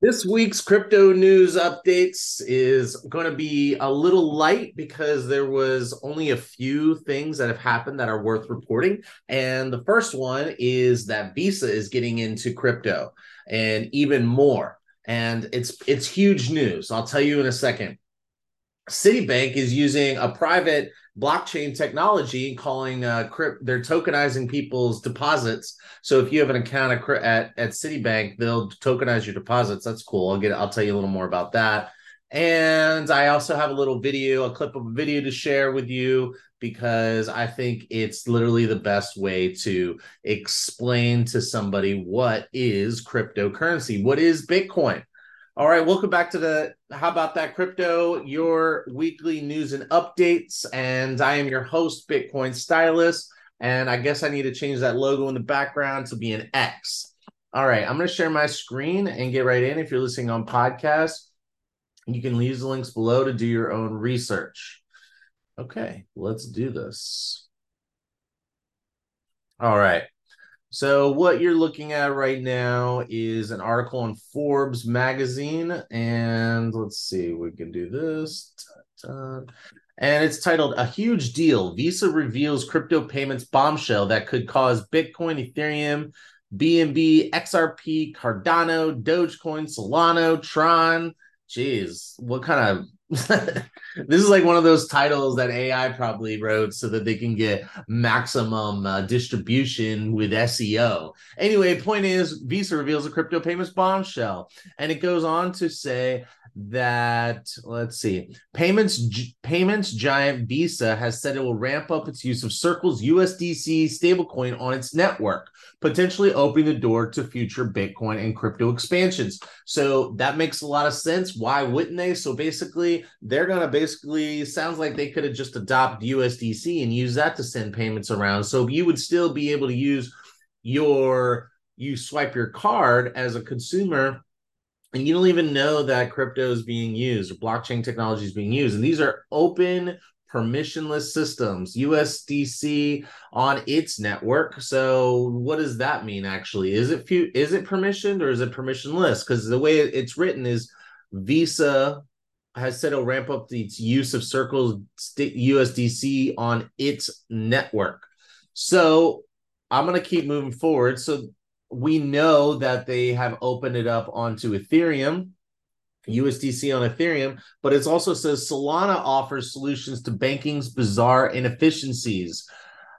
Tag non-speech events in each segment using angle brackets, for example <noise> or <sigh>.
This week's crypto news updates is going to be a little light because there was only a few things that have happened that are worth reporting. And the first one is that Visa is getting into crypto and even more. And it's it's huge news. I'll tell you in a second. Citibank is using a private blockchain technology calling uh crypt they're tokenizing people's deposits. So if you have an account at at, at citibank they'll tokenize your deposits. That's cool. I'll get i'll tell you a little more about that. And i also have a little video a clip of a video to share with you because i think it's literally the best way to explain to somebody what is cryptocurrency. What is bitcoin all right, welcome back to the How About That Crypto, your weekly news and updates. And I am your host, Bitcoin Stylist. And I guess I need to change that logo in the background to be an X. All right, I'm going to share my screen and get right in. If you're listening on podcast, you can use the links below to do your own research. Okay, let's do this. All right. So, what you're looking at right now is an article in Forbes magazine. And let's see, we can do this. And it's titled A Huge Deal Visa Reveals Crypto Payments Bombshell That Could Cause Bitcoin, Ethereum, BNB, XRP, Cardano, Dogecoin, Solana, Tron. Jeez, what kind of this is like one of those titles that AI probably wrote so that they can get maximum uh, distribution with SEO. Anyway, point is Visa reveals a crypto payments bombshell and it goes on to say that let's see payments payments giant visa has said it will ramp up its use of circle's usdc stablecoin on its network potentially opening the door to future bitcoin and crypto expansions. So that makes a lot of sense. Why wouldn't they? So basically they're going to basically sounds like they could have just adopt usdc and use that to send payments around. So you would still be able to use your you swipe your card as a consumer and you don't even know that crypto is being used or blockchain technology is being used. And these are open, permissionless systems, USDC on its network. So, what does that mean actually? Is it is it permissioned or is it permissionless? Because the way it's written is Visa has said it'll ramp up its use of Circle's USDC on its network. So, I'm going to keep moving forward. So, we know that they have opened it up onto Ethereum, USDC on Ethereum, but it also says Solana offers solutions to banking's bizarre inefficiencies.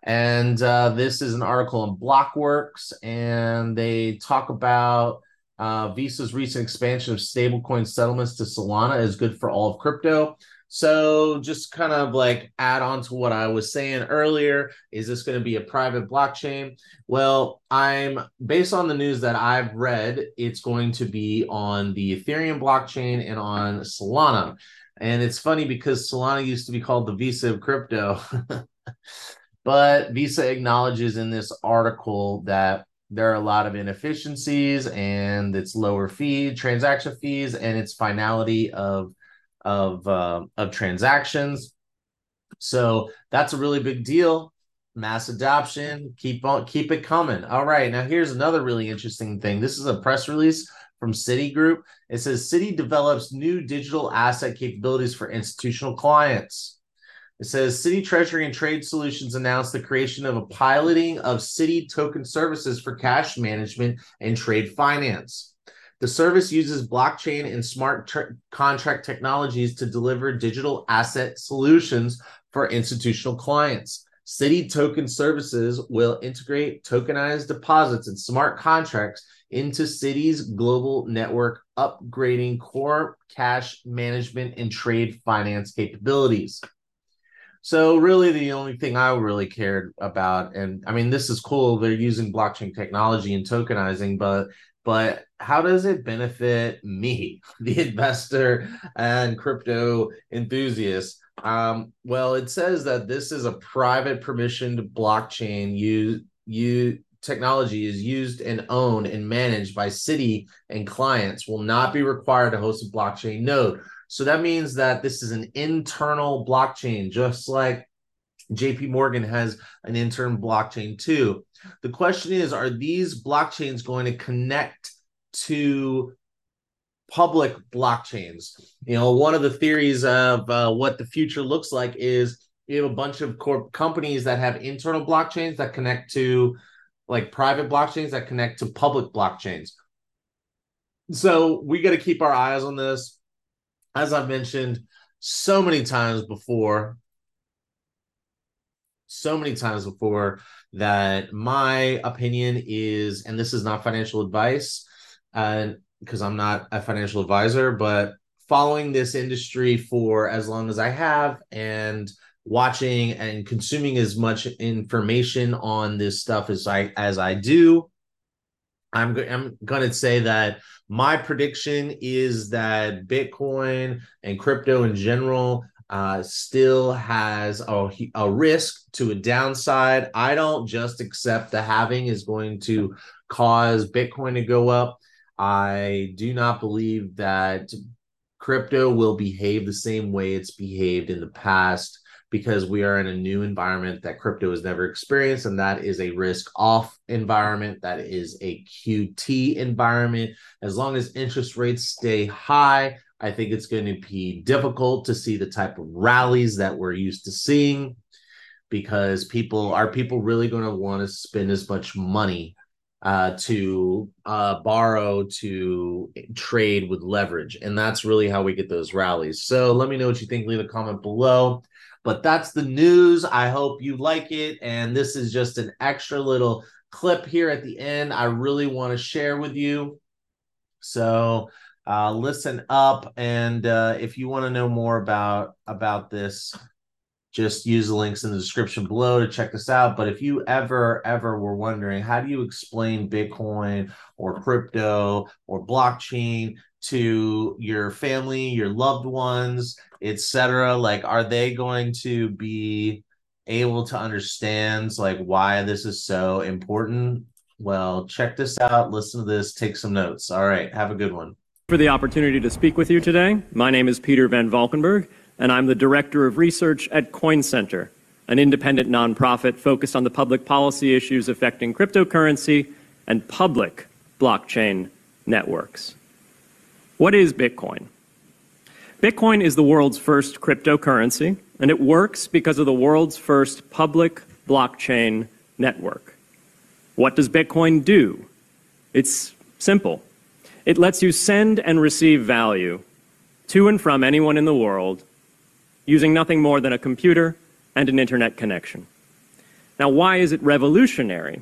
And uh, this is an article on Blockworks, and they talk about uh, Visa's recent expansion of stablecoin settlements to Solana is good for all of crypto. So just kind of like add on to what I was saying earlier, is this going to be a private blockchain? Well, I'm based on the news that I've read, it's going to be on the Ethereum blockchain and on Solana. And it's funny because Solana used to be called the Visa of crypto. <laughs> but Visa acknowledges in this article that there are a lot of inefficiencies and its lower fee transaction fees and its finality of of uh, of transactions. So that's a really big deal. Mass adoption, keep on keep it coming. All right, now here's another really interesting thing. This is a press release from Citigroup. It says Citi develops new digital asset capabilities for institutional clients. It says Citi Treasury and Trade Solutions announced the creation of a piloting of Citi token services for cash management and trade finance. The service uses blockchain and smart tr- contract technologies to deliver digital asset solutions for institutional clients. Citi Token Services will integrate tokenized deposits and smart contracts into Citi's global network, upgrading core cash management and trade finance capabilities. So really the only thing I really cared about, and I mean, this is cool. They're using blockchain technology and tokenizing, but but how does it benefit me, <laughs> the investor and crypto enthusiast? Um, well, it says that this is a private permissioned blockchain. You you technology is used and owned and managed by Citi and clients will not be required to host a blockchain node. So that means that this is an internal blockchain, just like JP Morgan has an internal blockchain too. The question is Are these blockchains going to connect to public blockchains. You know, one of the theories of uh, what the future looks like is you have a bunch of corp companies that have internal blockchains that connect to like private blockchains that connect to public blockchains. So we got to keep our eyes on this. As I've mentioned so many times before, so many times before that my opinion is, and this is not financial advice, and because I'm not a financial advisor, but following this industry for as long as I have and watching and consuming as much information on this stuff as I as I do, I'm I'm going to say that my prediction is that Bitcoin and crypto in general uh, still has a, a risk to a downside. I don't just accept the halving is going to cause Bitcoin to go up. I do not believe that crypto will behave the same way it's behaved in the past because we are in a new environment that crypto has never experienced, and that is a risk off environment. That is a QT environment. As long as interest rates stay high, I think it's going to be difficult to see the type of rallies that we're used to seeing because people are people really going to want to spend as much money uh, to uh, borrow to trade with leverage. And that's really how we get those rallies. So let me know what you think. Leave a comment below. But that's the news. I hope you like it. And this is just an extra little clip here at the end i really want to share with you. So uh, listen up. And uh, if you want to know more about about this just use the links in the description below to check this out. But if you ever ever were wondering how do you explain bitcoin or crypto or blockchain to your family your loved ones etc like are they going to be able to understand like why this is so important? Well check this out listen to this take some notes. All right have a good one. For the opportunity to speak with you today. My name is Peter Van Valkenburgh, and I'm the Director of Research at Coin Center, an independent nonprofit focused on the public policy issues affecting cryptocurrency and public blockchain networks. What is Bitcoin? Bitcoin is the world's first cryptocurrency, and it works because of the world's first public blockchain network. What does Bitcoin do? It's simple. It lets you send and receive value to and from anyone in the world using nothing more than a computer and an internet connection. Now, why is it revolutionary?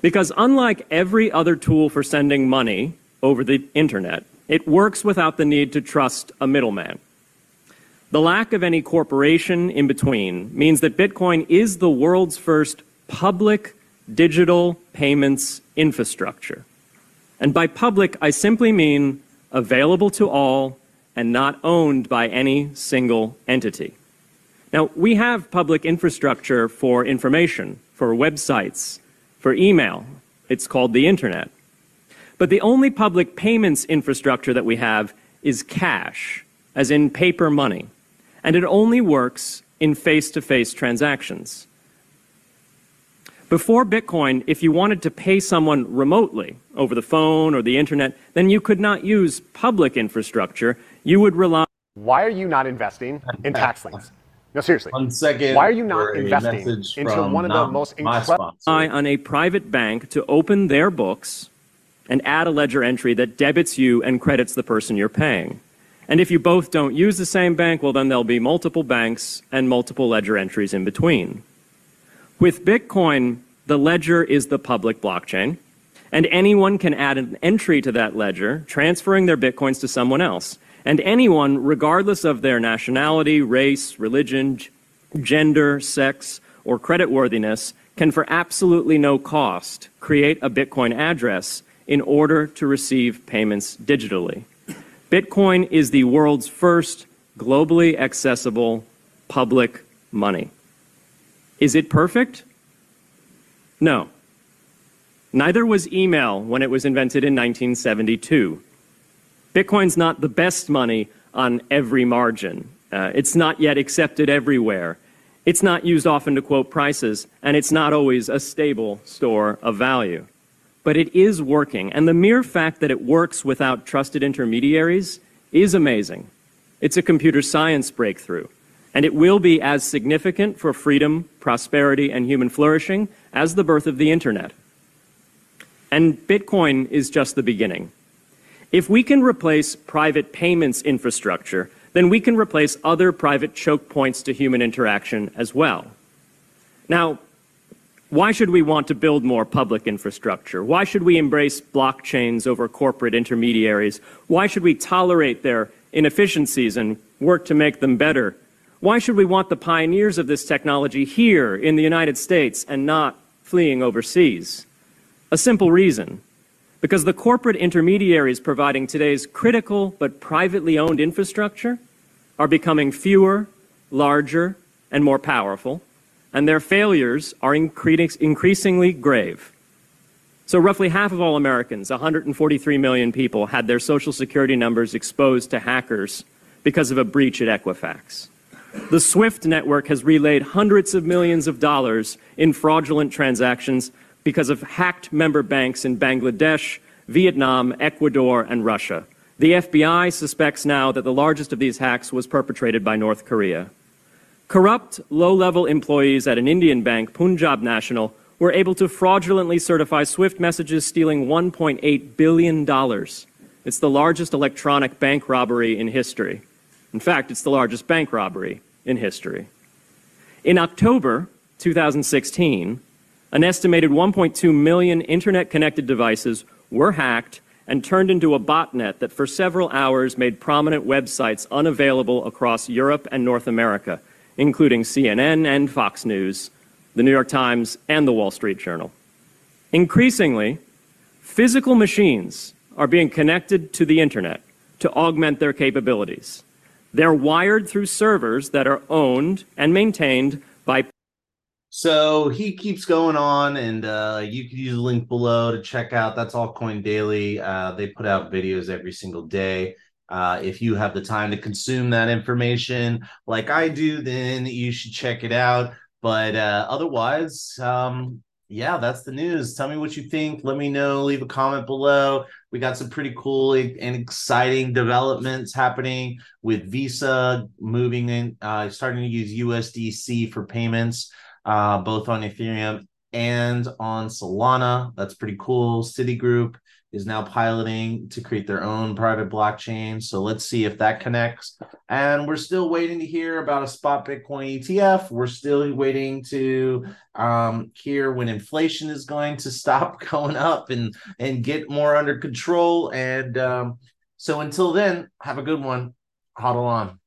Because unlike every other tool for sending money over the internet, it works without the need to trust a middleman. The lack of any corporation in between means that Bitcoin is the world's first public digital payments infrastructure. And by public, I simply mean available to all and not owned by any single entity. Now, we have public infrastructure for information, for websites, for email. It's called the internet. But the only public payments infrastructure that we have is cash, as in paper money. And it only works in face-to-face transactions. Before Bitcoin, if you wanted to pay someone remotely over the phone or the internet, then you could not use public infrastructure. You would rely. Why are you not investing in TaxLinks? No, seriously. One second. Why are you not investing into one of the most incredible? on a private bank to open their books and add a ledger entry that debits you and credits the person you're paying. And if you both don't use the same bank, well, then there'll be multiple banks and multiple ledger entries in between. With Bitcoin, the ledger is the public blockchain, and anyone can add an entry to that ledger, transferring their Bitcoins to someone else. And anyone, regardless of their nationality, race, religion, gender, sex, or creditworthiness, can for absolutely no cost create a Bitcoin address in order to receive payments digitally. Bitcoin is the world's first globally accessible public money. Is it perfect? No. Neither was email when it was invented in 1972. Bitcoin's not the best money on every margin. Uh, it's not yet accepted everywhere. It's not used often to quote prices, and it's not always a stable store of value. but it is working. And the mere fact that it works without trusted intermediaries is amazing. It's a computer science breakthrough, and it will be as significant for freedom, prosperity, and human flourishing as the birth of the internet. And Bitcoin is just the beginning. If we can replace private payments infrastructure, then we can replace other private choke points to human interaction as well. Now, why should we want to build more public infrastructure? Why should we embrace blockchains over corporate intermediaries? Why should we tolerate their inefficiencies and work to make them better? Why should we want the pioneers of this technology here in the United States and not fleeing overseas? A simple reason. Because the corporate intermediaries providing today's critical but privately owned infrastructure are becoming fewer, larger, and more powerful, and their failures are increasingly grave. So, roughly half of all Americans, 143 million people, had their Social Security numbers exposed to hackers because of a breach at Equifax. The SWIFT network has relayed hundreds of millions of dollars in fraudulent transactions because of hacked member banks in Bangladesh, Vietnam, Ecuador, and Russia. The FBI suspects now that the largest of these hacks was perpetrated by North Korea. Corrupt, low-level employees at an Indian bank, Punjab National, were able to fraudulently certify SWIFT messages stealing $1.8 billion. It's the largest electronic bank robbery in history. In fact, it's the largest bank robbery in history. In October 2016, an estimated 1.2 million internet-connected devices were hacked and turned into a botnet that for several hours made prominent websites unavailable across Europe and North America – including CNN and Fox News, the New York Times, and the Wall Street Journal. Increasingly, physical machines are being connected to the internet to augment their capabilities. They're wired through servers that are owned and maintained by so he keeps going on, and uh, you can use the link below to check out. That's all Coin Daily. Uh, they put out videos every single day. Uh, if you have the time to consume that information like I do, then you should check it out. But uh, otherwise, um, yeah, that's the news. Tell me what you think. Let me know. Leave a comment below. We got some pretty cool and exciting developments happening with Visa moving in, uh, starting to use USDC for payments, uh, both on Ethereum and on Solana. That's pretty cool. Citigroup is now piloting to create their own private blockchain. So let's see if that connects. And we're still waiting to hear about a spot Bitcoin ETF. We're still waiting to um, hear when inflation is going to <laughs> stop going up and and get more under control. And um, so until then, have a good one. Huddle on.